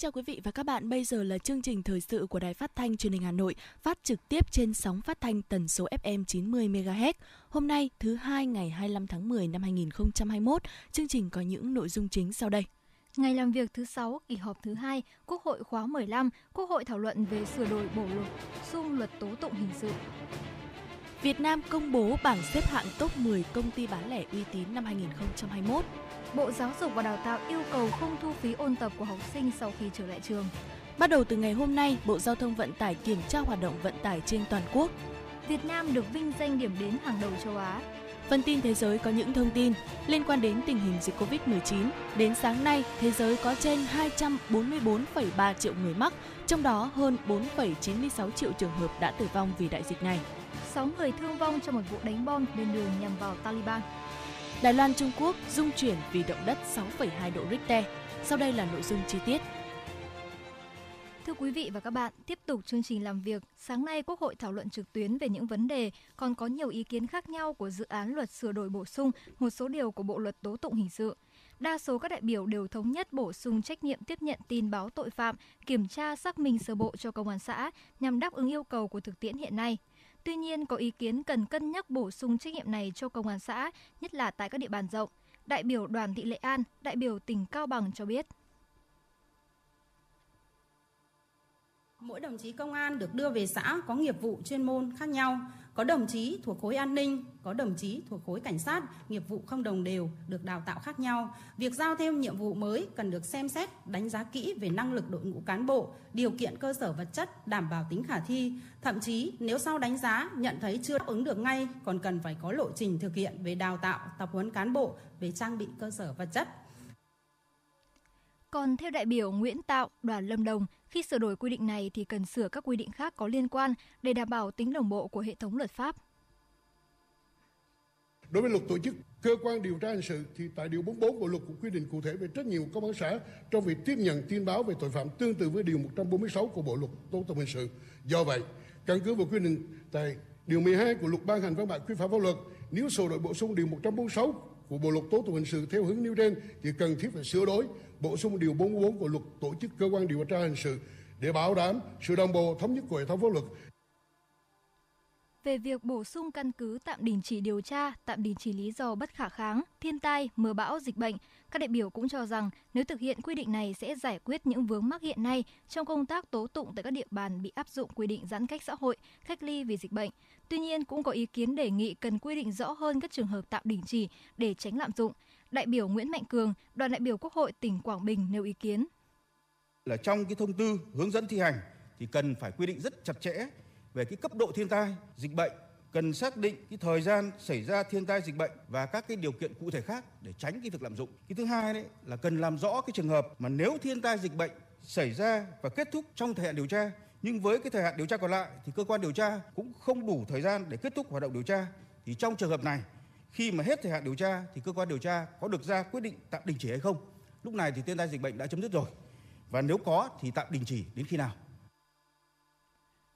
Chào quý vị và các bạn, bây giờ là chương trình thời sự của Đài Phát thanh Truyền hình Hà Nội, phát trực tiếp trên sóng phát thanh tần số FM 90 MHz. Hôm nay, thứ hai ngày 25 tháng 10 năm 2021, chương trình có những nội dung chính sau đây. Ngày làm việc thứ 6, kỳ họp thứ hai, Quốc hội khóa 15, Quốc hội thảo luận về sửa đổi bổ luật xung luật tố tụng hình sự. Việt Nam công bố bảng xếp hạng top 10 công ty bán lẻ uy tín năm 2021. Bộ Giáo dục và Đào tạo yêu cầu không thu phí ôn tập của học sinh sau khi trở lại trường. Bắt đầu từ ngày hôm nay, Bộ Giao thông Vận tải kiểm tra hoạt động vận tải trên toàn quốc. Việt Nam được vinh danh điểm đến hàng đầu châu Á. Phần tin thế giới có những thông tin liên quan đến tình hình dịch Covid-19. Đến sáng nay, thế giới có trên 244,3 triệu người mắc, trong đó hơn 4,96 triệu trường hợp đã tử vong vì đại dịch này. 6 người thương vong trong một vụ đánh bom bên đường nhằm vào Taliban. Đài Loan Trung Quốc dung chuyển vì động đất 6,2 độ Richter. Sau đây là nội dung chi tiết. Thưa quý vị và các bạn, tiếp tục chương trình làm việc, sáng nay Quốc hội thảo luận trực tuyến về những vấn đề còn có nhiều ý kiến khác nhau của dự án luật sửa đổi bổ sung một số điều của Bộ luật tố tụng hình sự. Đa số các đại biểu đều thống nhất bổ sung trách nhiệm tiếp nhận tin báo tội phạm, kiểm tra xác minh sơ bộ cho công an xã nhằm đáp ứng yêu cầu của thực tiễn hiện nay. Tuy nhiên, có ý kiến cần cân nhắc bổ sung trách nhiệm này cho công an xã, nhất là tại các địa bàn rộng. Đại biểu Đoàn Thị Lệ An, đại biểu tỉnh Cao Bằng cho biết. Mỗi đồng chí công an được đưa về xã có nghiệp vụ chuyên môn khác nhau. Có đồng chí thuộc khối an ninh, có đồng chí thuộc khối cảnh sát, nghiệp vụ không đồng đều, được đào tạo khác nhau. Việc giao thêm nhiệm vụ mới cần được xem xét, đánh giá kỹ về năng lực đội ngũ cán bộ, điều kiện cơ sở vật chất, đảm bảo tính khả thi. Thậm chí nếu sau đánh giá nhận thấy chưa đáp ứng được ngay, còn cần phải có lộ trình thực hiện về đào tạo, tập huấn cán bộ, về trang bị cơ sở vật chất. Còn theo đại biểu Nguyễn Tạo, đoàn Lâm Đồng, khi sửa đổi quy định này thì cần sửa các quy định khác có liên quan để đảm bảo tính đồng bộ của hệ thống luật pháp. Đối với luật tổ chức cơ quan điều tra hình sự thì tại điều 44 của luật cũng quy định cụ thể về trách nhiệm của công an xã trong việc tiếp nhận tin báo về tội phạm tương tự với điều 146 của Bộ luật tố tụng hình sự. Do vậy, căn cứ vào quy định tại điều 12 của luật ban hành văn bản quy phạm pháp luật, nếu sửa đổi bổ sung điều 146 của Bộ luật tố tụng hình sự theo hướng nêu trên thì cần thiết phải sửa đổi, bổ sung điều 44 của luật tổ chức cơ quan điều tra hình sự để bảo đảm sự đồng bộ, thống nhất của hệ thống pháp luật về việc bổ sung căn cứ tạm đình chỉ điều tra, tạm đình chỉ lý do bất khả kháng, thiên tai, mưa bão, dịch bệnh, các đại biểu cũng cho rằng nếu thực hiện quy định này sẽ giải quyết những vướng mắc hiện nay trong công tác tố tụng tại các địa bàn bị áp dụng quy định giãn cách xã hội, cách ly vì dịch bệnh. Tuy nhiên cũng có ý kiến đề nghị cần quy định rõ hơn các trường hợp tạm đình chỉ để tránh lạm dụng. Đại biểu Nguyễn Mạnh Cường, đoàn đại biểu Quốc hội tỉnh Quảng Bình nêu ý kiến. Là trong cái thông tư hướng dẫn thi hành thì cần phải quy định rất chặt chẽ về cái cấp độ thiên tai, dịch bệnh cần xác định cái thời gian xảy ra thiên tai dịch bệnh và các cái điều kiện cụ thể khác để tránh cái việc lạm dụng. Cái thứ hai đấy là cần làm rõ cái trường hợp mà nếu thiên tai dịch bệnh xảy ra và kết thúc trong thời hạn điều tra nhưng với cái thời hạn điều tra còn lại thì cơ quan điều tra cũng không đủ thời gian để kết thúc hoạt động điều tra. Thì trong trường hợp này khi mà hết thời hạn điều tra thì cơ quan điều tra có được ra quyết định tạm đình chỉ hay không? Lúc này thì thiên tai dịch bệnh đã chấm dứt rồi. Và nếu có thì tạm đình chỉ đến khi nào?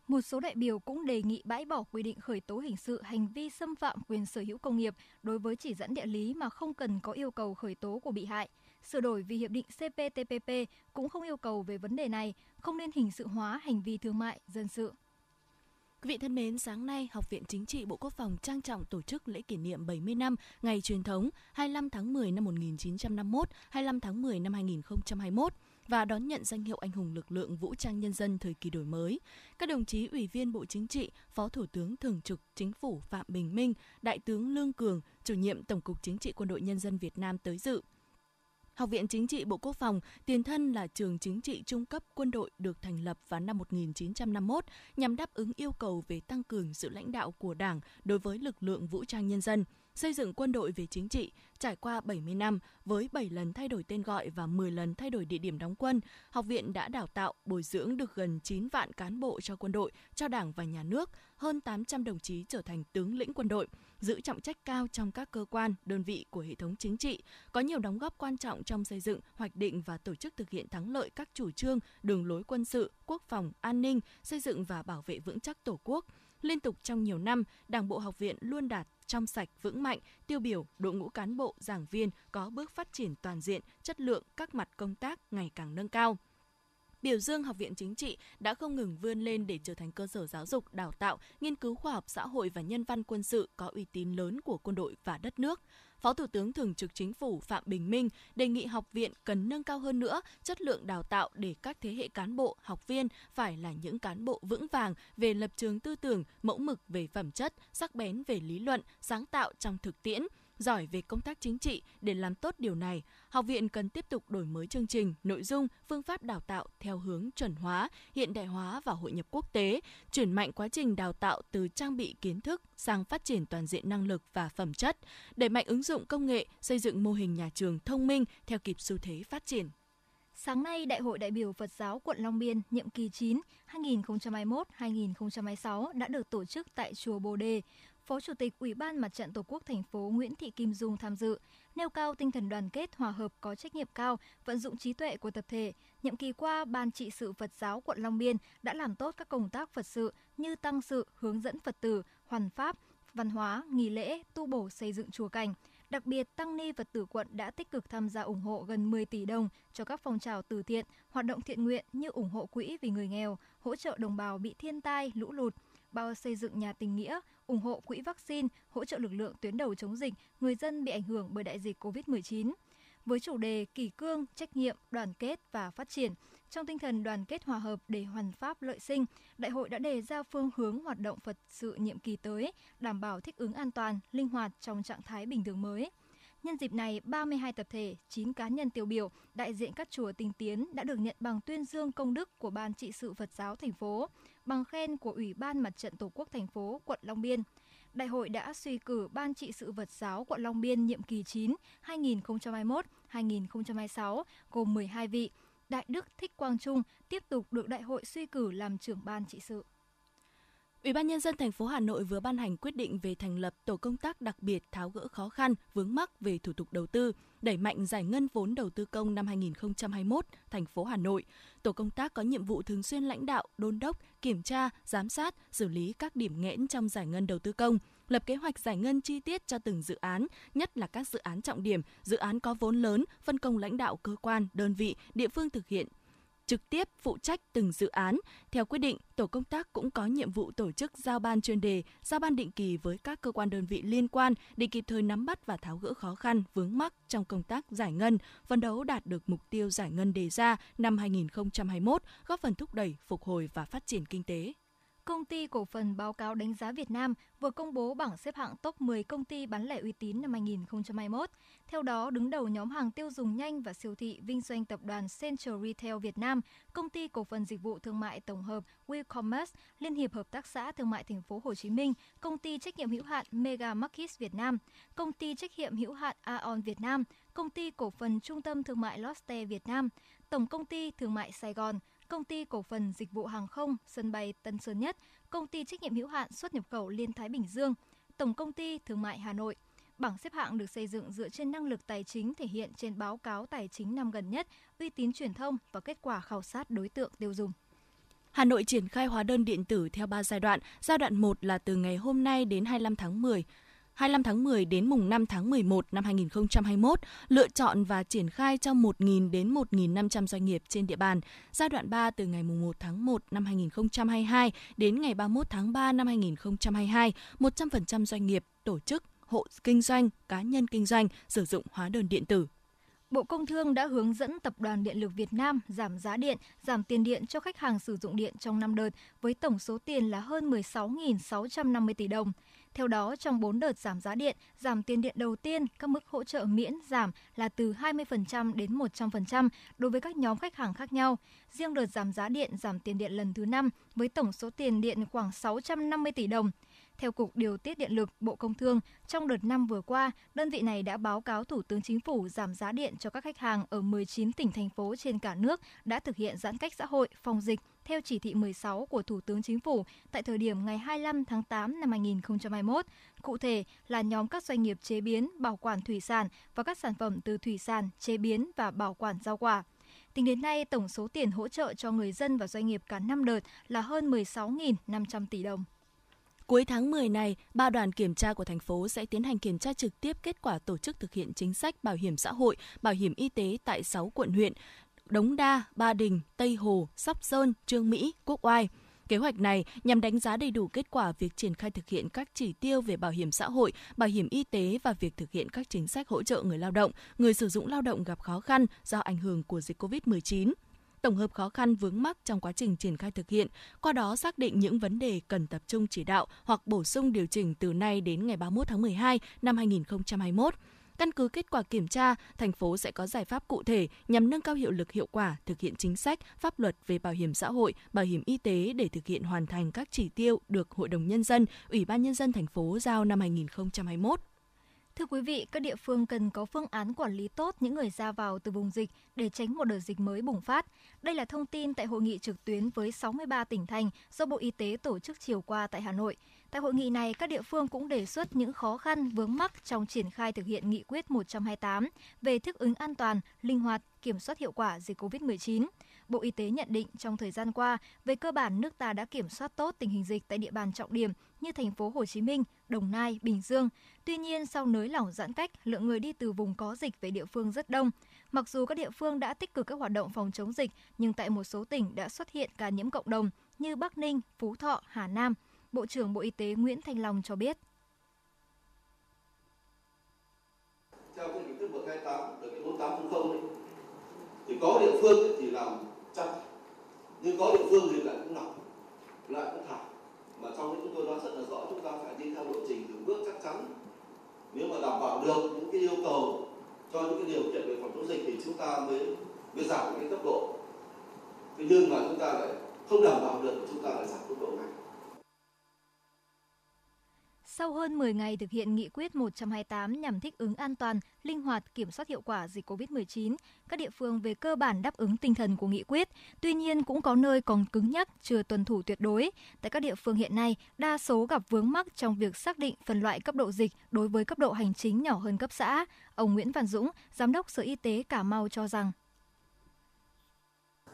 Một số đại biểu cũng đề nghị bãi bỏ quy định khởi tố hình sự hành vi xâm phạm quyền sở hữu công nghiệp đối với chỉ dẫn địa lý mà không cần có yêu cầu khởi tố của bị hại. Sửa đổi vì hiệp định CPTPP cũng không yêu cầu về vấn đề này, không nên hình sự hóa hành vi thương mại, dân sự. Quý vị thân mến, sáng nay, Học viện Chính trị Bộ Quốc phòng trang trọng tổ chức lễ kỷ niệm 70 năm ngày truyền thống 25 tháng 10 năm 1951, 25 tháng 10 năm 2021 và đón nhận danh hiệu anh hùng lực lượng vũ trang nhân dân thời kỳ đổi mới. Các đồng chí Ủy viên Bộ Chính trị, Phó Thủ tướng Thường trực Chính phủ Phạm Bình Minh, Đại tướng Lương Cường, Chủ nhiệm Tổng cục Chính trị Quân đội Nhân dân Việt Nam tới dự. Học viện Chính trị Bộ Quốc phòng tiền thân là trường chính trị trung cấp quân đội được thành lập vào năm 1951 nhằm đáp ứng yêu cầu về tăng cường sự lãnh đạo của Đảng đối với lực lượng vũ trang nhân dân xây dựng quân đội về chính trị, trải qua 70 năm với 7 lần thay đổi tên gọi và 10 lần thay đổi địa điểm đóng quân, học viện đã đào tạo, bồi dưỡng được gần 9 vạn cán bộ cho quân đội, cho Đảng và nhà nước, hơn 800 đồng chí trở thành tướng lĩnh quân đội, giữ trọng trách cao trong các cơ quan, đơn vị của hệ thống chính trị, có nhiều đóng góp quan trọng trong xây dựng, hoạch định và tổ chức thực hiện thắng lợi các chủ trương, đường lối quân sự, quốc phòng, an ninh, xây dựng và bảo vệ vững chắc Tổ quốc. Liên tục trong nhiều năm, Đảng bộ học viện luôn đạt trong sạch, vững mạnh, tiêu biểu, đội ngũ cán bộ, giảng viên có bước phát triển toàn diện, chất lượng các mặt công tác ngày càng nâng cao biểu dương Học viện Chính trị đã không ngừng vươn lên để trở thành cơ sở giáo dục, đào tạo, nghiên cứu khoa học xã hội và nhân văn quân sự có uy tín lớn của quân đội và đất nước. Phó Thủ tướng Thường trực Chính phủ Phạm Bình Minh đề nghị học viện cần nâng cao hơn nữa chất lượng đào tạo để các thế hệ cán bộ, học viên phải là những cán bộ vững vàng về lập trường tư tưởng, mẫu mực về phẩm chất, sắc bén về lý luận, sáng tạo trong thực tiễn, giỏi về công tác chính trị để làm tốt điều này, học viện cần tiếp tục đổi mới chương trình, nội dung, phương pháp đào tạo theo hướng chuẩn hóa, hiện đại hóa và hội nhập quốc tế, chuyển mạnh quá trình đào tạo từ trang bị kiến thức sang phát triển toàn diện năng lực và phẩm chất, đẩy mạnh ứng dụng công nghệ, xây dựng mô hình nhà trường thông minh theo kịp xu thế phát triển. Sáng nay, Đại hội đại biểu Phật giáo quận Long Biên nhiệm kỳ 9 2021-2026 đã được tổ chức tại chùa Bồ Đề. Phó Chủ tịch Ủy ban Mặt trận Tổ quốc thành phố Nguyễn Thị Kim Dung tham dự, nêu cao tinh thần đoàn kết, hòa hợp, có trách nhiệm cao, vận dụng trí tuệ của tập thể. Nhiệm kỳ qua, Ban trị sự Phật giáo quận Long Biên đã làm tốt các công tác Phật sự như tăng sự, hướng dẫn Phật tử, hoàn pháp, văn hóa, nghỉ lễ, tu bổ xây dựng chùa cảnh. Đặc biệt, Tăng Ni Phật tử quận đã tích cực tham gia ủng hộ gần 10 tỷ đồng cho các phong trào từ thiện, hoạt động thiện nguyện như ủng hộ quỹ vì người nghèo, hỗ trợ đồng bào bị thiên tai, lũ lụt, bao xây dựng nhà tình nghĩa, ủng hộ quỹ vaccine, hỗ trợ lực lượng tuyến đầu chống dịch, người dân bị ảnh hưởng bởi đại dịch COVID-19. Với chủ đề kỷ cương, trách nhiệm, đoàn kết và phát triển, trong tinh thần đoàn kết hòa hợp để hoàn pháp lợi sinh, đại hội đã đề ra phương hướng hoạt động Phật sự nhiệm kỳ tới, đảm bảo thích ứng an toàn, linh hoạt trong trạng thái bình thường mới. Nhân dịp này, 32 tập thể, 9 cá nhân tiêu biểu, đại diện các chùa tinh tiến đã được nhận bằng tuyên dương công đức của Ban trị sự Phật giáo thành phố, bằng khen của Ủy ban Mặt trận Tổ quốc thành phố, quận Long Biên. Đại hội đã suy cử Ban trị sự Phật giáo quận Long Biên nhiệm kỳ 9 2021-2026 gồm 12 vị. Đại Đức Thích Quang Trung tiếp tục được đại hội suy cử làm trưởng ban trị sự. Ủy ban nhân dân thành phố Hà Nội vừa ban hành quyết định về thành lập tổ công tác đặc biệt tháo gỡ khó khăn, vướng mắc về thủ tục đầu tư, đẩy mạnh giải ngân vốn đầu tư công năm 2021 thành phố Hà Nội. Tổ công tác có nhiệm vụ thường xuyên lãnh đạo, đôn đốc, kiểm tra, giám sát, xử lý các điểm nghẽn trong giải ngân đầu tư công, lập kế hoạch giải ngân chi tiết cho từng dự án, nhất là các dự án trọng điểm, dự án có vốn lớn, phân công lãnh đạo cơ quan, đơn vị, địa phương thực hiện trực tiếp phụ trách từng dự án. Theo quyết định, tổ công tác cũng có nhiệm vụ tổ chức giao ban chuyên đề, giao ban định kỳ với các cơ quan đơn vị liên quan để kịp thời nắm bắt và tháo gỡ khó khăn, vướng mắc trong công tác giải ngân, phấn đấu đạt được mục tiêu giải ngân đề ra năm 2021, góp phần thúc đẩy, phục hồi và phát triển kinh tế. Công ty cổ phần báo cáo đánh giá Việt Nam vừa công bố bảng xếp hạng top 10 công ty bán lẻ uy tín năm 2021. Theo đó, đứng đầu nhóm hàng tiêu dùng nhanh và siêu thị vinh doanh tập đoàn Central Retail Việt Nam, công ty cổ phần dịch vụ thương mại tổng hợp WeCommerce, Liên hiệp hợp tác xã thương mại thành phố Hồ Chí Minh, công ty trách nhiệm hữu hạn Mega Markets Việt Nam, công ty trách nhiệm hữu hạn Aon Việt Nam, công ty cổ phần trung tâm thương mại Lotte Việt Nam, Tổng công ty thương mại Sài Gòn, công ty cổ phần dịch vụ hàng không sân bay Tân Sơn Nhất, công ty trách nhiệm hữu hạn xuất nhập khẩu Liên Thái Bình Dương, Tổng công ty Thương mại Hà Nội. Bảng xếp hạng được xây dựng dựa trên năng lực tài chính thể hiện trên báo cáo tài chính năm gần nhất, uy tín truyền thông và kết quả khảo sát đối tượng tiêu dùng. Hà Nội triển khai hóa đơn điện tử theo 3 giai đoạn. Giai đoạn 1 là từ ngày hôm nay đến 25 tháng 10, 25 tháng 10 đến mùng 5 tháng 11 năm 2021, lựa chọn và triển khai cho 1.000 đến 1.500 doanh nghiệp trên địa bàn. Giai đoạn 3 từ ngày mùng 1 tháng 1 năm 2022 đến ngày 31 tháng 3 năm 2022, 100% doanh nghiệp, tổ chức, hộ kinh doanh, cá nhân kinh doanh sử dụng hóa đơn điện tử. Bộ Công Thương đã hướng dẫn Tập đoàn Điện lực Việt Nam giảm giá điện, giảm tiền điện cho khách hàng sử dụng điện trong năm đợt với tổng số tiền là hơn 16.650 tỷ đồng. Theo đó, trong 4 đợt giảm giá điện, giảm tiền điện đầu tiên, các mức hỗ trợ miễn giảm là từ 20% đến 100% đối với các nhóm khách hàng khác nhau. Riêng đợt giảm giá điện, giảm tiền điện lần thứ 5 với tổng số tiền điện khoảng 650 tỷ đồng. Theo Cục Điều tiết Điện lực Bộ Công Thương, trong đợt năm vừa qua, đơn vị này đã báo cáo Thủ tướng Chính phủ giảm giá điện cho các khách hàng ở 19 tỉnh thành phố trên cả nước đã thực hiện giãn cách xã hội, phòng dịch theo chỉ thị 16 của Thủ tướng Chính phủ tại thời điểm ngày 25 tháng 8 năm 2021. Cụ thể là nhóm các doanh nghiệp chế biến, bảo quản thủy sản và các sản phẩm từ thủy sản, chế biến và bảo quản rau quả. Tính đến nay, tổng số tiền hỗ trợ cho người dân và doanh nghiệp cả năm đợt là hơn 16.500 tỷ đồng. Cuối tháng 10 này, ba đoàn kiểm tra của thành phố sẽ tiến hành kiểm tra trực tiếp kết quả tổ chức thực hiện chính sách bảo hiểm xã hội, bảo hiểm y tế tại 6 quận huyện Đống Đa, Ba Đình, Tây Hồ, Sóc Sơn, Trương Mỹ, Quốc Oai. Kế hoạch này nhằm đánh giá đầy đủ kết quả việc triển khai thực hiện các chỉ tiêu về bảo hiểm xã hội, bảo hiểm y tế và việc thực hiện các chính sách hỗ trợ người lao động, người sử dụng lao động gặp khó khăn do ảnh hưởng của dịch COVID-19 tổng hợp khó khăn vướng mắc trong quá trình triển khai thực hiện, qua đó xác định những vấn đề cần tập trung chỉ đạo hoặc bổ sung điều chỉnh từ nay đến ngày 31 tháng 12 năm 2021. Căn cứ kết quả kiểm tra, thành phố sẽ có giải pháp cụ thể nhằm nâng cao hiệu lực hiệu quả thực hiện chính sách, pháp luật về bảo hiểm xã hội, bảo hiểm y tế để thực hiện hoàn thành các chỉ tiêu được Hội đồng nhân dân, Ủy ban nhân dân thành phố giao năm 2021. Thưa quý vị, các địa phương cần có phương án quản lý tốt những người ra vào từ vùng dịch để tránh một đợt dịch mới bùng phát. Đây là thông tin tại hội nghị trực tuyến với 63 tỉnh thành do Bộ Y tế tổ chức chiều qua tại Hà Nội. Tại hội nghị này, các địa phương cũng đề xuất những khó khăn vướng mắc trong triển khai thực hiện nghị quyết 128 về thích ứng an toàn, linh hoạt, kiểm soát hiệu quả dịch COVID-19. Bộ Y tế nhận định trong thời gian qua, về cơ bản nước ta đã kiểm soát tốt tình hình dịch tại địa bàn trọng điểm như thành phố Hồ Chí Minh, Đồng Nai, Bình Dương. Tuy nhiên, sau nới lỏng giãn cách, lượng người đi từ vùng có dịch về địa phương rất đông. Mặc dù các địa phương đã tích cực các hoạt động phòng chống dịch, nhưng tại một số tỉnh đã xuất hiện ca nhiễm cộng đồng như Bắc Ninh, Phú Thọ, Hà Nam. Bộ trưởng Bộ Y tế Nguyễn Thanh Long cho biết. Theo công nghị quyết 128 được 4800 ấy, thì có địa phương thì làm chặt nhưng có địa phương thì lại cũng nóng lại cũng thả. Mà trong đấy chúng tôi nói rất là rõ chúng ta phải đi theo lộ trình từng bước chắc chắn. Nếu mà đảm bảo được những cái yêu cầu cho những cái điều kiện về phòng chống dịch thì chúng ta mới mới giảm cái tốc độ. Thế nhưng mà chúng ta lại không đảm bảo được chúng ta lại giảm tốc độ ngay sau hơn 10 ngày thực hiện nghị quyết 128 nhằm thích ứng an toàn, linh hoạt, kiểm soát hiệu quả dịch COVID-19, các địa phương về cơ bản đáp ứng tinh thần của nghị quyết. Tuy nhiên cũng có nơi còn cứng nhắc, chưa tuân thủ tuyệt đối. Tại các địa phương hiện nay, đa số gặp vướng mắc trong việc xác định phân loại cấp độ dịch đối với cấp độ hành chính nhỏ hơn cấp xã. Ông Nguyễn Văn Dũng, Giám đốc Sở Y tế Cà Mau cho rằng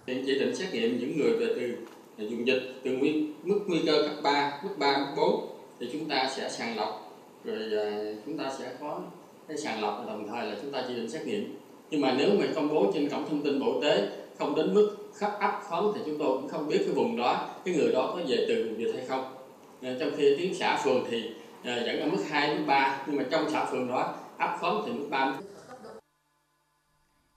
Hiện chỉ định xét nghiệm những người về từ vùng dịch từ mức nguy cơ cấp 3, mức 3, mức 4 thì chúng ta sẽ sàng lọc, rồi à, chúng ta sẽ có cái sàng lọc đồng thời là chúng ta chỉ định xét nghiệm. Nhưng mà nếu mà công bố trên cổng thông tin bộ y tế không đến mức khắp ấp khóm thì chúng tôi cũng không biết cái vùng đó, cái người đó có về từ vùng dịch hay không. À, trong khi tiếng xã phường thì à, vẫn ở mức 2 mức 3 nhưng mà trong xã phường đó ấp khóm thì mức 3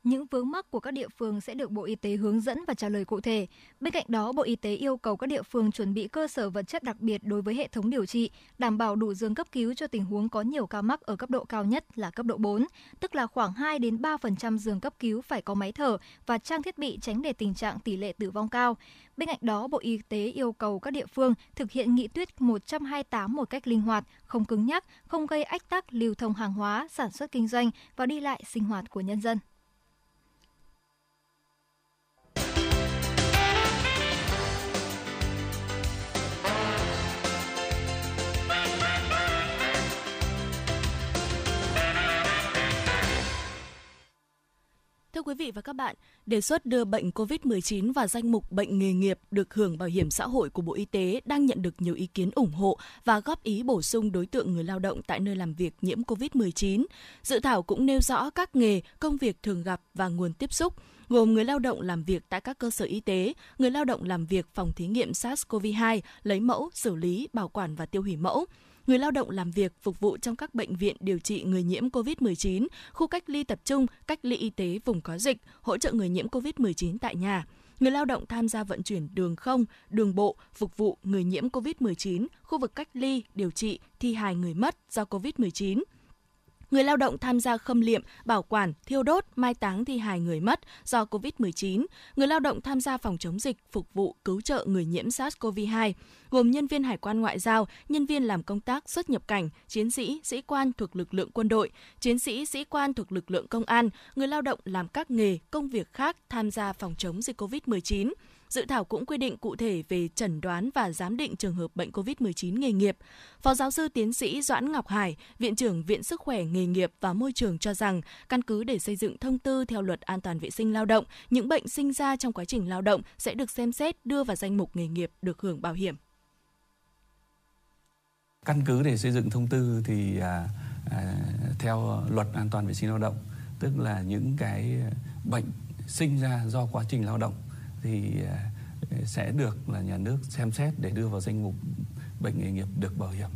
những vướng mắc của các địa phương sẽ được Bộ Y tế hướng dẫn và trả lời cụ thể. Bên cạnh đó, Bộ Y tế yêu cầu các địa phương chuẩn bị cơ sở vật chất đặc biệt đối với hệ thống điều trị, đảm bảo đủ giường cấp cứu cho tình huống có nhiều ca mắc ở cấp độ cao nhất là cấp độ 4, tức là khoảng 2 đến 3% giường cấp cứu phải có máy thở và trang thiết bị tránh để tình trạng tỷ lệ tử vong cao. Bên cạnh đó, Bộ Y tế yêu cầu các địa phương thực hiện nghị quyết 128 một cách linh hoạt, không cứng nhắc, không gây ách tắc lưu thông hàng hóa, sản xuất kinh doanh và đi lại sinh hoạt của nhân dân. Quý vị và các bạn, đề xuất đưa bệnh COVID-19 vào danh mục bệnh nghề nghiệp được hưởng bảo hiểm xã hội của Bộ Y tế đang nhận được nhiều ý kiến ủng hộ và góp ý bổ sung đối tượng người lao động tại nơi làm việc nhiễm COVID-19. Dự thảo cũng nêu rõ các nghề, công việc thường gặp và nguồn tiếp xúc, gồm người lao động làm việc tại các cơ sở y tế, người lao động làm việc phòng thí nghiệm SARS-CoV-2, lấy mẫu, xử lý, bảo quản và tiêu hủy mẫu, người lao động làm việc phục vụ trong các bệnh viện điều trị người nhiễm COVID-19, khu cách ly tập trung, cách ly y tế vùng có dịch, hỗ trợ người nhiễm COVID-19 tại nhà. Người lao động tham gia vận chuyển đường không, đường bộ, phục vụ người nhiễm COVID-19, khu vực cách ly, điều trị, thi hài người mất do COVID-19 người lao động tham gia khâm liệm, bảo quản, thiêu đốt, mai táng thi hài người mất do COVID-19, người lao động tham gia phòng chống dịch, phục vụ, cứu trợ người nhiễm SARS-CoV-2, gồm nhân viên hải quan ngoại giao, nhân viên làm công tác xuất nhập cảnh, chiến sĩ, sĩ quan thuộc lực lượng quân đội, chiến sĩ, sĩ quan thuộc lực lượng công an, người lao động làm các nghề, công việc khác tham gia phòng chống dịch COVID-19. Dự thảo cũng quy định cụ thể về chẩn đoán và giám định trường hợp bệnh COVID-19 nghề nghiệp. Phó giáo sư tiến sĩ Doãn Ngọc Hải, Viện trưởng Viện Sức khỏe nghề nghiệp và môi trường cho rằng, căn cứ để xây dựng thông tư theo luật an toàn vệ sinh lao động, những bệnh sinh ra trong quá trình lao động sẽ được xem xét đưa vào danh mục nghề nghiệp được hưởng bảo hiểm. Căn cứ để xây dựng thông tư thì à, à, theo luật an toàn vệ sinh lao động, tức là những cái bệnh sinh ra do quá trình lao động thì ờ, sẽ được là nhà nước xem xét để đưa vào danh mục bệnh nghề nghiệp được bảo hiểm.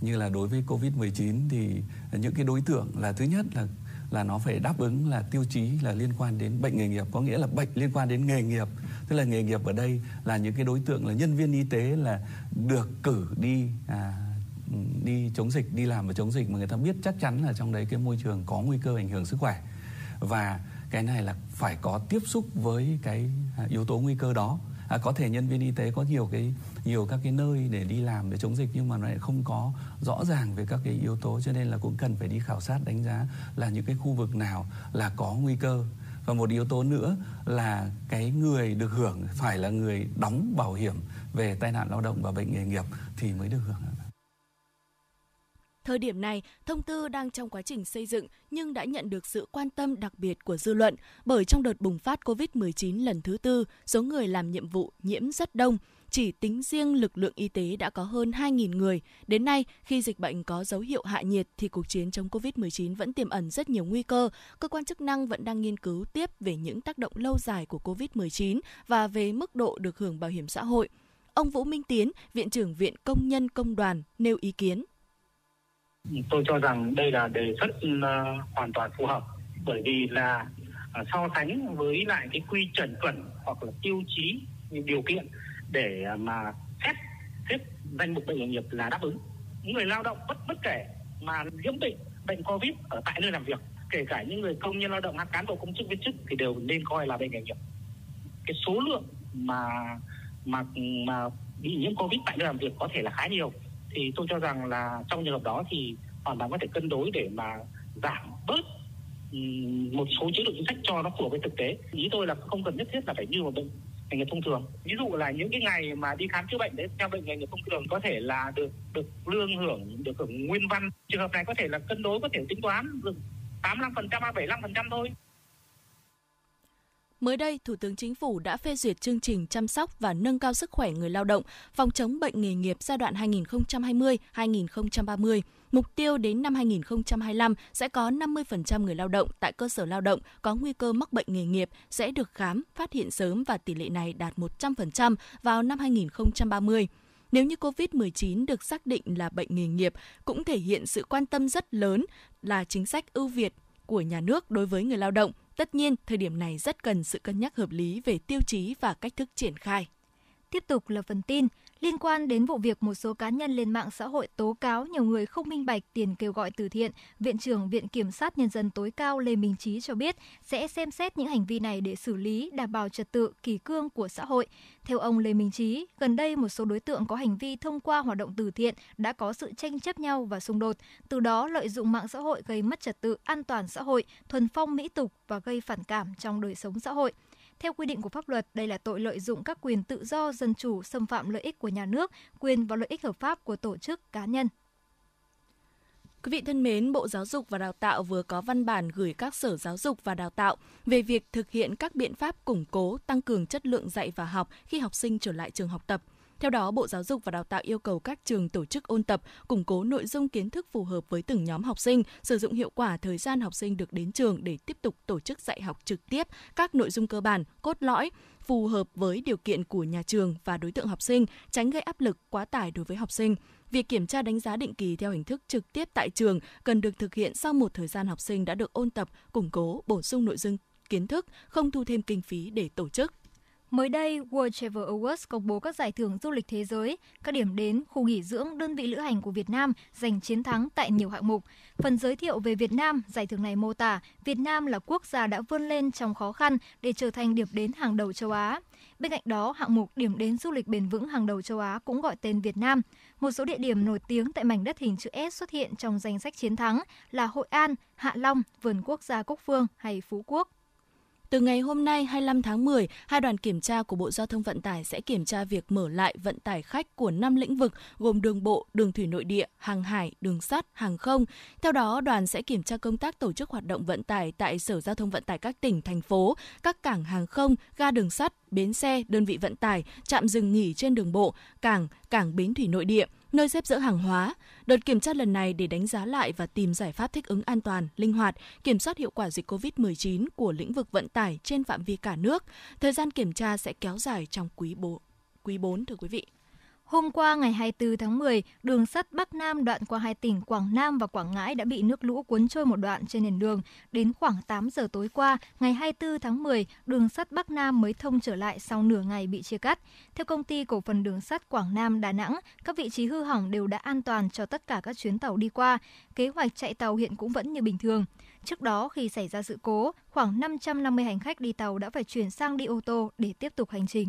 Như là đối với Covid-19 thì những cái đối tượng là thứ nhất là là nó phải đáp ứng là tiêu chí là liên quan đến bệnh nghề nghiệp có nghĩa là bệnh liên quan đến nghề nghiệp tức là nghề nghiệp ở đây là những cái đối tượng là nhân viên y tế là được cử đi à, đi chống dịch đi làm và chống dịch mà người ta biết chắc chắn là trong đấy cái môi trường có nguy cơ ảnh hưởng sức khỏe và cái này là phải có tiếp xúc với cái à, yếu tố nguy cơ đó. À, có thể nhân viên y tế có nhiều cái nhiều các cái nơi để đi làm để chống dịch nhưng mà nó lại không có rõ ràng về các cái yếu tố cho nên là cũng cần phải đi khảo sát đánh giá là những cái khu vực nào là có nguy cơ. Và một yếu tố nữa là cái người được hưởng phải là người đóng bảo hiểm về tai nạn lao động và bệnh nghề nghiệp thì mới được hưởng Thời điểm này, thông tư đang trong quá trình xây dựng nhưng đã nhận được sự quan tâm đặc biệt của dư luận bởi trong đợt bùng phát COVID-19 lần thứ tư, số người làm nhiệm vụ nhiễm rất đông. Chỉ tính riêng lực lượng y tế đã có hơn 2.000 người. Đến nay, khi dịch bệnh có dấu hiệu hạ nhiệt thì cuộc chiến chống COVID-19 vẫn tiềm ẩn rất nhiều nguy cơ. Cơ quan chức năng vẫn đang nghiên cứu tiếp về những tác động lâu dài của COVID-19 và về mức độ được hưởng bảo hiểm xã hội. Ông Vũ Minh Tiến, Viện trưởng Viện Công nhân Công đoàn, nêu ý kiến tôi cho rằng đây là đề xuất uh, hoàn toàn phù hợp. Bởi vì là uh, so sánh với lại cái quy chuẩn chuẩn hoặc là tiêu chí điều kiện để uh, mà xét xếp danh mục bệnh nghề nghiệp là đáp ứng. Người lao động bất bất kể mà nhiễm bệnh bệnh covid ở tại nơi làm việc kể cả những người công nhân lao động hay cán bộ công chức viên chức thì đều nên coi là bệnh nghề nghiệp. Cái số lượng mà mà mà bị nhiễm covid tại nơi làm việc có thể là khá nhiều thì tôi cho rằng là trong trường hợp đó thì hoàn toàn có thể cân đối để mà giảm bớt một số chế độ chính sách cho nó phù hợp với thực tế. Ý tôi là không cần nhất thiết là phải như một bệnh nghề nghiệp thông thường. Ví dụ là những cái ngày mà đi khám chữa bệnh đấy, theo bệnh nghề nghiệp thông thường có thể là được được lương hưởng, được hưởng nguyên văn. Trường hợp này có thể là cân đối, có thể tính toán được 85% hay 75% thôi. Mới đây, Thủ tướng Chính phủ đã phê duyệt chương trình chăm sóc và nâng cao sức khỏe người lao động, phòng chống bệnh nghề nghiệp giai đoạn 2020-2030. Mục tiêu đến năm 2025 sẽ có 50% người lao động tại cơ sở lao động có nguy cơ mắc bệnh nghề nghiệp sẽ được khám, phát hiện sớm và tỷ lệ này đạt 100% vào năm 2030. Nếu như COVID-19 được xác định là bệnh nghề nghiệp, cũng thể hiện sự quan tâm rất lớn là chính sách ưu việt của nhà nước đối với người lao động Tất nhiên, thời điểm này rất cần sự cân nhắc hợp lý về tiêu chí và cách thức triển khai. Tiếp tục là phần tin liên quan đến vụ việc một số cá nhân lên mạng xã hội tố cáo nhiều người không minh bạch tiền kêu gọi từ thiện. Viện trưởng Viện Kiểm sát Nhân dân tối cao Lê Minh Trí cho biết sẽ xem xét những hành vi này để xử lý đảm bảo trật tự kỳ cương của xã hội. Theo ông Lê Minh Trí, gần đây một số đối tượng có hành vi thông qua hoạt động từ thiện đã có sự tranh chấp nhau và xung đột, từ đó lợi dụng mạng xã hội gây mất trật tự an toàn xã hội, thuần phong mỹ tục và gây phản cảm trong đời sống xã hội. Theo quy định của pháp luật, đây là tội lợi dụng các quyền tự do dân chủ, xâm phạm lợi ích của nhà nước, quyền và lợi ích hợp pháp của tổ chức cá nhân. Quý vị thân mến, Bộ Giáo dục và Đào tạo vừa có văn bản gửi các sở giáo dục và đào tạo về việc thực hiện các biện pháp củng cố, tăng cường chất lượng dạy và học khi học sinh trở lại trường học tập. Theo đó, Bộ Giáo dục và Đào tạo yêu cầu các trường tổ chức ôn tập, củng cố nội dung kiến thức phù hợp với từng nhóm học sinh, sử dụng hiệu quả thời gian học sinh được đến trường để tiếp tục tổ chức dạy học trực tiếp các nội dung cơ bản, cốt lõi, phù hợp với điều kiện của nhà trường và đối tượng học sinh, tránh gây áp lực quá tải đối với học sinh. Việc kiểm tra đánh giá định kỳ theo hình thức trực tiếp tại trường cần được thực hiện sau một thời gian học sinh đã được ôn tập, củng cố, bổ sung nội dung kiến thức, không thu thêm kinh phí để tổ chức. Mới đây, World Travel Awards công bố các giải thưởng du lịch thế giới, các điểm đến, khu nghỉ dưỡng, đơn vị lữ hành của Việt Nam giành chiến thắng tại nhiều hạng mục. Phần giới thiệu về Việt Nam, giải thưởng này mô tả Việt Nam là quốc gia đã vươn lên trong khó khăn để trở thành điểm đến hàng đầu châu Á. Bên cạnh đó, hạng mục điểm đến du lịch bền vững hàng đầu châu Á cũng gọi tên Việt Nam. Một số địa điểm nổi tiếng tại mảnh đất hình chữ S xuất hiện trong danh sách chiến thắng là Hội An, Hạ Long, Vườn Quốc gia Cúc Phương hay Phú Quốc. Từ ngày hôm nay 25 tháng 10, hai đoàn kiểm tra của Bộ Giao thông Vận tải sẽ kiểm tra việc mở lại vận tải khách của 5 lĩnh vực gồm đường bộ, đường thủy nội địa, hàng hải, đường sắt, hàng không. Theo đó, đoàn sẽ kiểm tra công tác tổ chức hoạt động vận tải tại Sở Giao thông Vận tải các tỉnh, thành phố, các cảng hàng không, ga đường sắt, bến xe, đơn vị vận tải, trạm dừng nghỉ trên đường bộ, cảng, cảng bến thủy nội địa, nơi xếp dỡ hàng hóa. Đợt kiểm tra lần này để đánh giá lại và tìm giải pháp thích ứng an toàn, linh hoạt, kiểm soát hiệu quả dịch COVID-19 của lĩnh vực vận tải trên phạm vi cả nước. Thời gian kiểm tra sẽ kéo dài trong quý 4. quý 4 thưa quý vị. Hôm qua ngày 24 tháng 10, đường sắt Bắc Nam đoạn qua hai tỉnh Quảng Nam và Quảng Ngãi đã bị nước lũ cuốn trôi một đoạn trên nền đường. Đến khoảng 8 giờ tối qua, ngày 24 tháng 10, đường sắt Bắc Nam mới thông trở lại sau nửa ngày bị chia cắt. Theo công ty cổ phần đường sắt Quảng Nam Đà Nẵng, các vị trí hư hỏng đều đã an toàn cho tất cả các chuyến tàu đi qua. Kế hoạch chạy tàu hiện cũng vẫn như bình thường. Trước đó, khi xảy ra sự cố, khoảng 550 hành khách đi tàu đã phải chuyển sang đi ô tô để tiếp tục hành trình.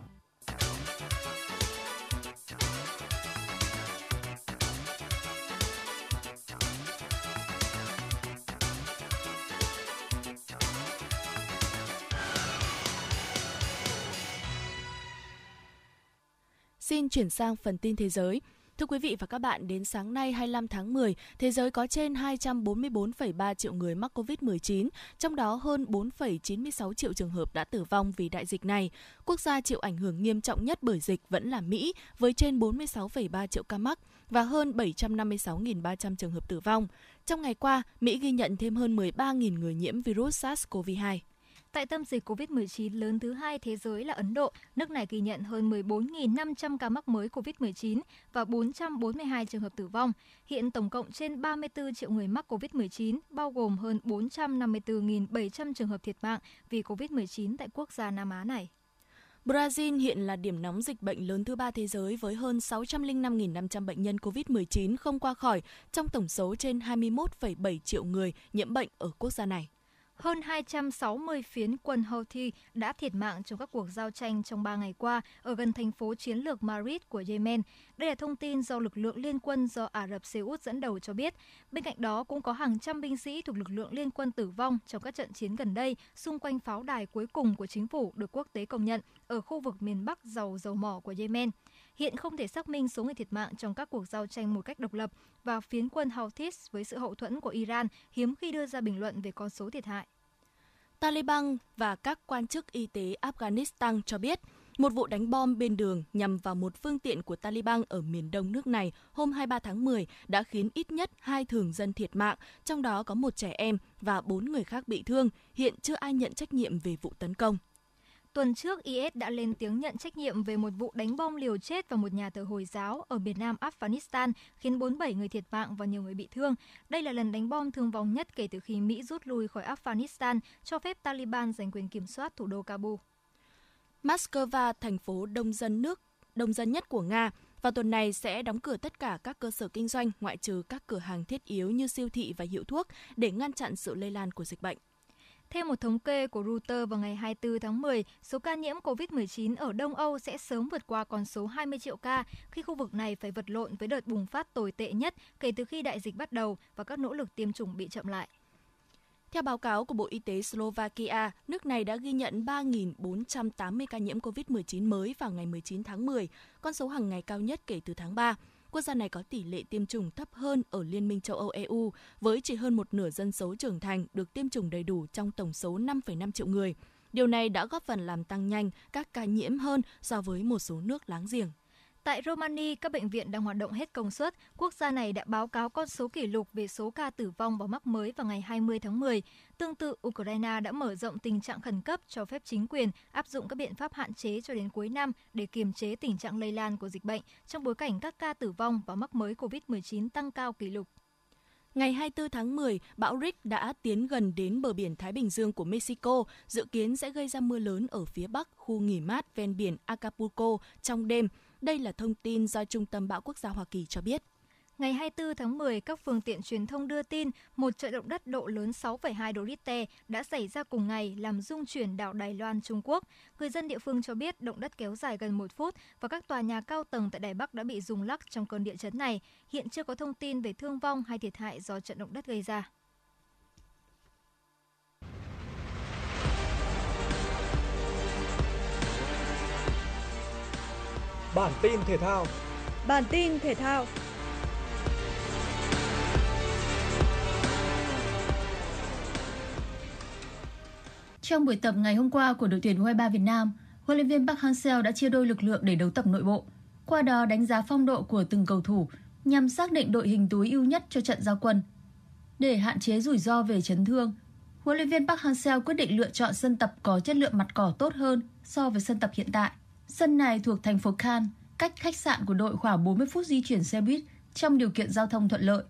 Xin chuyển sang phần tin thế giới. Thưa quý vị và các bạn, đến sáng nay 25 tháng 10, thế giới có trên 244,3 triệu người mắc COVID-19, trong đó hơn 4,96 triệu trường hợp đã tử vong vì đại dịch này. Quốc gia chịu ảnh hưởng nghiêm trọng nhất bởi dịch vẫn là Mỹ, với trên 46,3 triệu ca mắc và hơn 756.300 trường hợp tử vong. Trong ngày qua, Mỹ ghi nhận thêm hơn 13.000 người nhiễm virus SARS-CoV-2. Tại tâm dịch COVID-19 lớn thứ hai thế giới là Ấn Độ, nước này ghi nhận hơn 14.500 ca mắc mới COVID-19 và 442 trường hợp tử vong. Hiện tổng cộng trên 34 triệu người mắc COVID-19, bao gồm hơn 454.700 trường hợp thiệt mạng vì COVID-19 tại quốc gia Nam Á này. Brazil hiện là điểm nóng dịch bệnh lớn thứ ba thế giới với hơn 605.500 bệnh nhân COVID-19 không qua khỏi trong tổng số trên 21,7 triệu người nhiễm bệnh ở quốc gia này. Hơn 260 phiến quân Houthi đã thiệt mạng trong các cuộc giao tranh trong 3 ngày qua ở gần thành phố chiến lược Marib của Yemen. Đây là thông tin do lực lượng liên quân do Ả Rập Xê Út dẫn đầu cho biết. Bên cạnh đó, cũng có hàng trăm binh sĩ thuộc lực lượng liên quân tử vong trong các trận chiến gần đây xung quanh pháo đài cuối cùng của chính phủ được quốc tế công nhận ở khu vực miền Bắc giàu dầu mỏ của Yemen. Hiện không thể xác minh số người thiệt mạng trong các cuộc giao tranh một cách độc lập và phiến quân Houthis với sự hậu thuẫn của Iran hiếm khi đưa ra bình luận về con số thiệt hại. Taliban và các quan chức y tế Afghanistan cho biết một vụ đánh bom bên đường nhằm vào một phương tiện của Taliban ở miền đông nước này hôm 23 tháng 10 đã khiến ít nhất hai thường dân thiệt mạng, trong đó có một trẻ em và bốn người khác bị thương. Hiện chưa ai nhận trách nhiệm về vụ tấn công. Tuần trước, IS đã lên tiếng nhận trách nhiệm về một vụ đánh bom liều chết vào một nhà thờ Hồi giáo ở miền nam Afghanistan, khiến 47 người thiệt mạng và nhiều người bị thương. Đây là lần đánh bom thương vong nhất kể từ khi Mỹ rút lui khỏi Afghanistan, cho phép Taliban giành quyền kiểm soát thủ đô Kabul. Moscow, thành phố đông dân nước đông dân nhất của Nga, vào tuần này sẽ đóng cửa tất cả các cơ sở kinh doanh ngoại trừ các cửa hàng thiết yếu như siêu thị và hiệu thuốc để ngăn chặn sự lây lan của dịch bệnh. Theo một thống kê của Reuters vào ngày 24 tháng 10, số ca nhiễm COVID-19 ở Đông Âu sẽ sớm vượt qua con số 20 triệu ca khi khu vực này phải vật lộn với đợt bùng phát tồi tệ nhất kể từ khi đại dịch bắt đầu và các nỗ lực tiêm chủng bị chậm lại. Theo báo cáo của Bộ Y tế Slovakia, nước này đã ghi nhận 3.480 ca nhiễm COVID-19 mới vào ngày 19 tháng 10, con số hàng ngày cao nhất kể từ tháng 3. Quốc gia này có tỷ lệ tiêm chủng thấp hơn ở Liên minh châu Âu EU, với chỉ hơn một nửa dân số trưởng thành được tiêm chủng đầy đủ trong tổng số 5,5 triệu người. Điều này đã góp phần làm tăng nhanh các ca nhiễm hơn so với một số nước láng giềng. Tại Romania, các bệnh viện đang hoạt động hết công suất. Quốc gia này đã báo cáo con số kỷ lục về số ca tử vong và mắc mới vào ngày 20 tháng 10. Tương tự, Ukraine đã mở rộng tình trạng khẩn cấp cho phép chính quyền áp dụng các biện pháp hạn chế cho đến cuối năm để kiềm chế tình trạng lây lan của dịch bệnh trong bối cảnh các ca tử vong và mắc mới COVID-19 tăng cao kỷ lục. Ngày 24 tháng 10, bão Rick đã tiến gần đến bờ biển Thái Bình Dương của Mexico, dự kiến sẽ gây ra mưa lớn ở phía bắc khu nghỉ mát ven biển Acapulco trong đêm. Đây là thông tin do Trung tâm Bão Quốc gia Hoa Kỳ cho biết. Ngày 24 tháng 10, các phương tiện truyền thông đưa tin một trận động đất độ lớn 6,2 độ Richter đã xảy ra cùng ngày làm rung chuyển đảo Đài Loan, Trung Quốc. Người dân địa phương cho biết động đất kéo dài gần một phút và các tòa nhà cao tầng tại Đài Bắc đã bị rung lắc trong cơn địa chấn này. Hiện chưa có thông tin về thương vong hay thiệt hại do trận động đất gây ra. Bản tin thể thao Bản tin thể thao Trong buổi tập ngày hôm qua của đội tuyển U23 Việt Nam, huấn luyện viên Park Hang-seo đã chia đôi lực lượng để đấu tập nội bộ, qua đó đánh giá phong độ của từng cầu thủ nhằm xác định đội hình túi ưu nhất cho trận giao quân. Để hạn chế rủi ro về chấn thương, huấn luyện viên Park Hang-seo quyết định lựa chọn sân tập có chất lượng mặt cỏ tốt hơn so với sân tập hiện tại. Sân này thuộc thành phố Cannes, cách khách sạn của đội khoảng 40 phút di chuyển xe buýt trong điều kiện giao thông thuận lợi.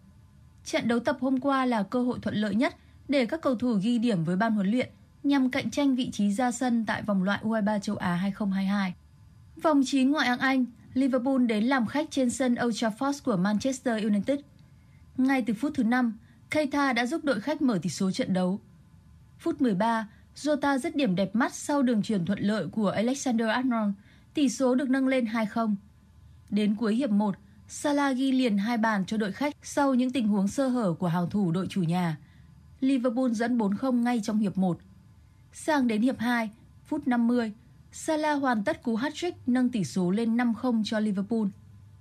Trận đấu tập hôm qua là cơ hội thuận lợi nhất để các cầu thủ ghi điểm với ban huấn luyện nhằm cạnh tranh vị trí ra sân tại vòng loại U23 châu Á 2022. Vòng 9 ngoại hạng Anh, Liverpool đến làm khách trên sân Old Trafford của Manchester United. Ngay từ phút thứ 5, Keita đã giúp đội khách mở tỷ số trận đấu. Phút 13, Jota dứt điểm đẹp mắt sau đường truyền thuận lợi của Alexander Arnold, tỷ số được nâng lên 2-0. Đến cuối hiệp 1, Salah ghi liền hai bàn cho đội khách sau những tình huống sơ hở của hàng thủ đội chủ nhà. Liverpool dẫn 4-0 ngay trong hiệp 1. Sang đến hiệp 2, phút 50, Salah hoàn tất cú hat-trick nâng tỷ số lên 5-0 cho Liverpool.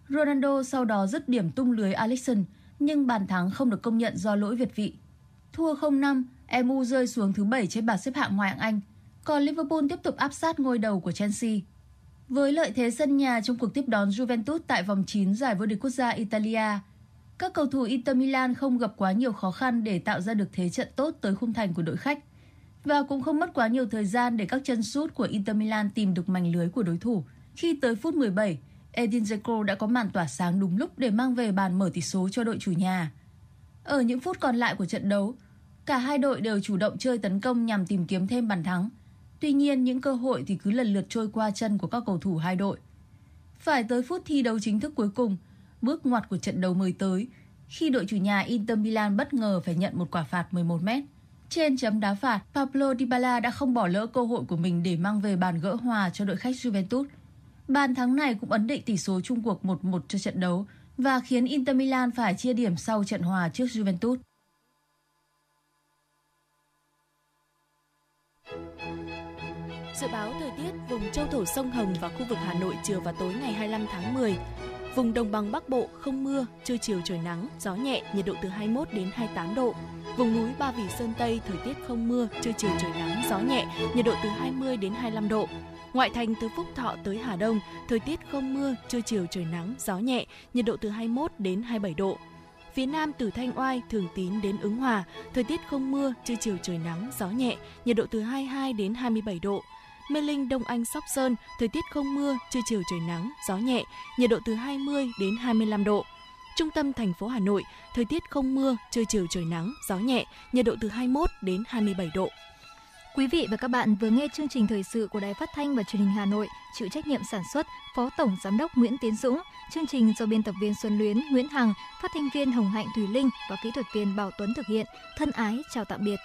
Ronaldo sau đó dứt điểm tung lưới Alisson, nhưng bàn thắng không được công nhận do lỗi việt vị. Thua 0-5, MU rơi xuống thứ 7 trên bảng xếp hạng ngoại hạng Anh, còn Liverpool tiếp tục áp sát ngôi đầu của Chelsea. Với lợi thế sân nhà trong cuộc tiếp đón Juventus tại vòng 9 giải vô địch quốc gia Italia, các cầu thủ Inter Milan không gặp quá nhiều khó khăn để tạo ra được thế trận tốt tới khung thành của đội khách và cũng không mất quá nhiều thời gian để các chân sút của Inter Milan tìm được mảnh lưới của đối thủ. Khi tới phút 17, Edin Dzeko đã có màn tỏa sáng đúng lúc để mang về bàn mở tỷ số cho đội chủ nhà. Ở những phút còn lại của trận đấu, cả hai đội đều chủ động chơi tấn công nhằm tìm kiếm thêm bàn thắng. Tuy nhiên, những cơ hội thì cứ lần lượt trôi qua chân của các cầu thủ hai đội. Phải tới phút thi đấu chính thức cuối cùng, bước ngoặt của trận đấu mới tới, khi đội chủ nhà Inter Milan bất ngờ phải nhận một quả phạt 11 mét. Trên chấm đá phạt, Pablo Dybala đã không bỏ lỡ cơ hội của mình để mang về bàn gỡ hòa cho đội khách Juventus. Bàn thắng này cũng ấn định tỷ số chung cuộc 1-1 cho trận đấu và khiến Inter Milan phải chia điểm sau trận hòa trước Juventus. Dự báo thời tiết vùng châu thổ sông Hồng và khu vực Hà Nội chiều và tối ngày 25 tháng 10. Vùng đồng bằng Bắc Bộ không mưa, trưa chiều trời nắng, gió nhẹ, nhiệt độ từ 21 đến 28 độ. Vùng núi Ba Vì Sơn Tây thời tiết không mưa, trưa chiều trời nắng, gió nhẹ, nhiệt độ từ 20 đến 25 độ. Ngoại thành từ Phúc Thọ tới Hà Đông, thời tiết không mưa, trưa chiều trời nắng, gió nhẹ, nhiệt độ từ 21 đến 27 độ. Phía Nam từ Thanh Oai, Thường Tín đến Ứng Hòa, thời tiết không mưa, trưa chiều trời nắng, gió nhẹ, nhiệt độ từ 22 đến 27 độ. Mê Linh, Đông Anh, Sóc Sơn, thời tiết không mưa, trưa chiều trời nắng, gió nhẹ, nhiệt độ từ 20 đến 25 độ. Trung tâm thành phố Hà Nội, thời tiết không mưa, trưa chiều trời nắng, gió nhẹ, nhiệt độ từ 21 đến 27 độ. Quý vị và các bạn vừa nghe chương trình thời sự của Đài Phát thanh và Truyền hình Hà Nội, chịu trách nhiệm sản xuất Phó Tổng Giám đốc Nguyễn Tiến Dũng, chương trình do biên tập viên Xuân Luyến, Nguyễn Hằng, phát thanh viên Hồng Hạnh Thùy Linh và kỹ thuật viên Bảo Tuấn thực hiện. Thân ái chào tạm biệt.